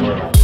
the